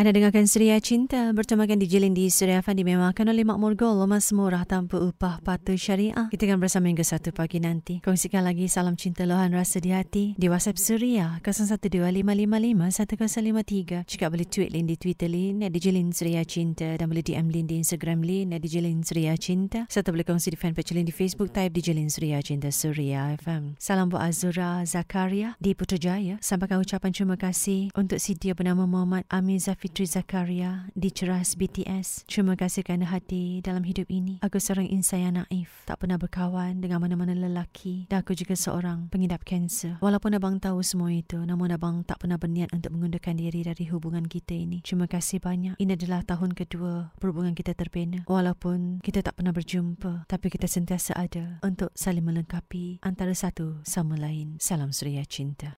Anda dengarkan Suria Cinta. Bertemakan di Jilin di Suria Fan. Dimewahkan oleh Makmur Gold Lemas murah tanpa upah patuh syariah. Kita akan bersama hingga satu pagi nanti. Kongsikan lagi salam cinta lohan rasa di hati Di WhatsApp Suria 0125551053 Jika boleh tweet Lin di Twitter Lin Di Jilin Suria Cinta. Dan boleh DM Lin di Instagram Lin Di Jilin Suria Cinta. Serta boleh kongsi di fanpage Lin di Facebook Type di Jilin Suria Cinta Suria FM Salam buat Azura Zakaria di Putrajaya. Sampaikan ucapan terima kasih Untuk si dia bernama Muhammad Amir Zafir Fitri Zakaria di Ceras BTS. Terima kasih kerana hati dalam hidup ini. Aku seorang insan yang naif. Tak pernah berkawan dengan mana-mana lelaki. Dan aku juga seorang pengidap kanser. Walaupun abang tahu semua itu, namun abang tak pernah berniat untuk mengundurkan diri dari hubungan kita ini. Terima kasih banyak. Ini adalah tahun kedua perhubungan kita terbina. Walaupun kita tak pernah berjumpa, tapi kita sentiasa ada untuk saling melengkapi antara satu sama lain. Salam Suria Cinta.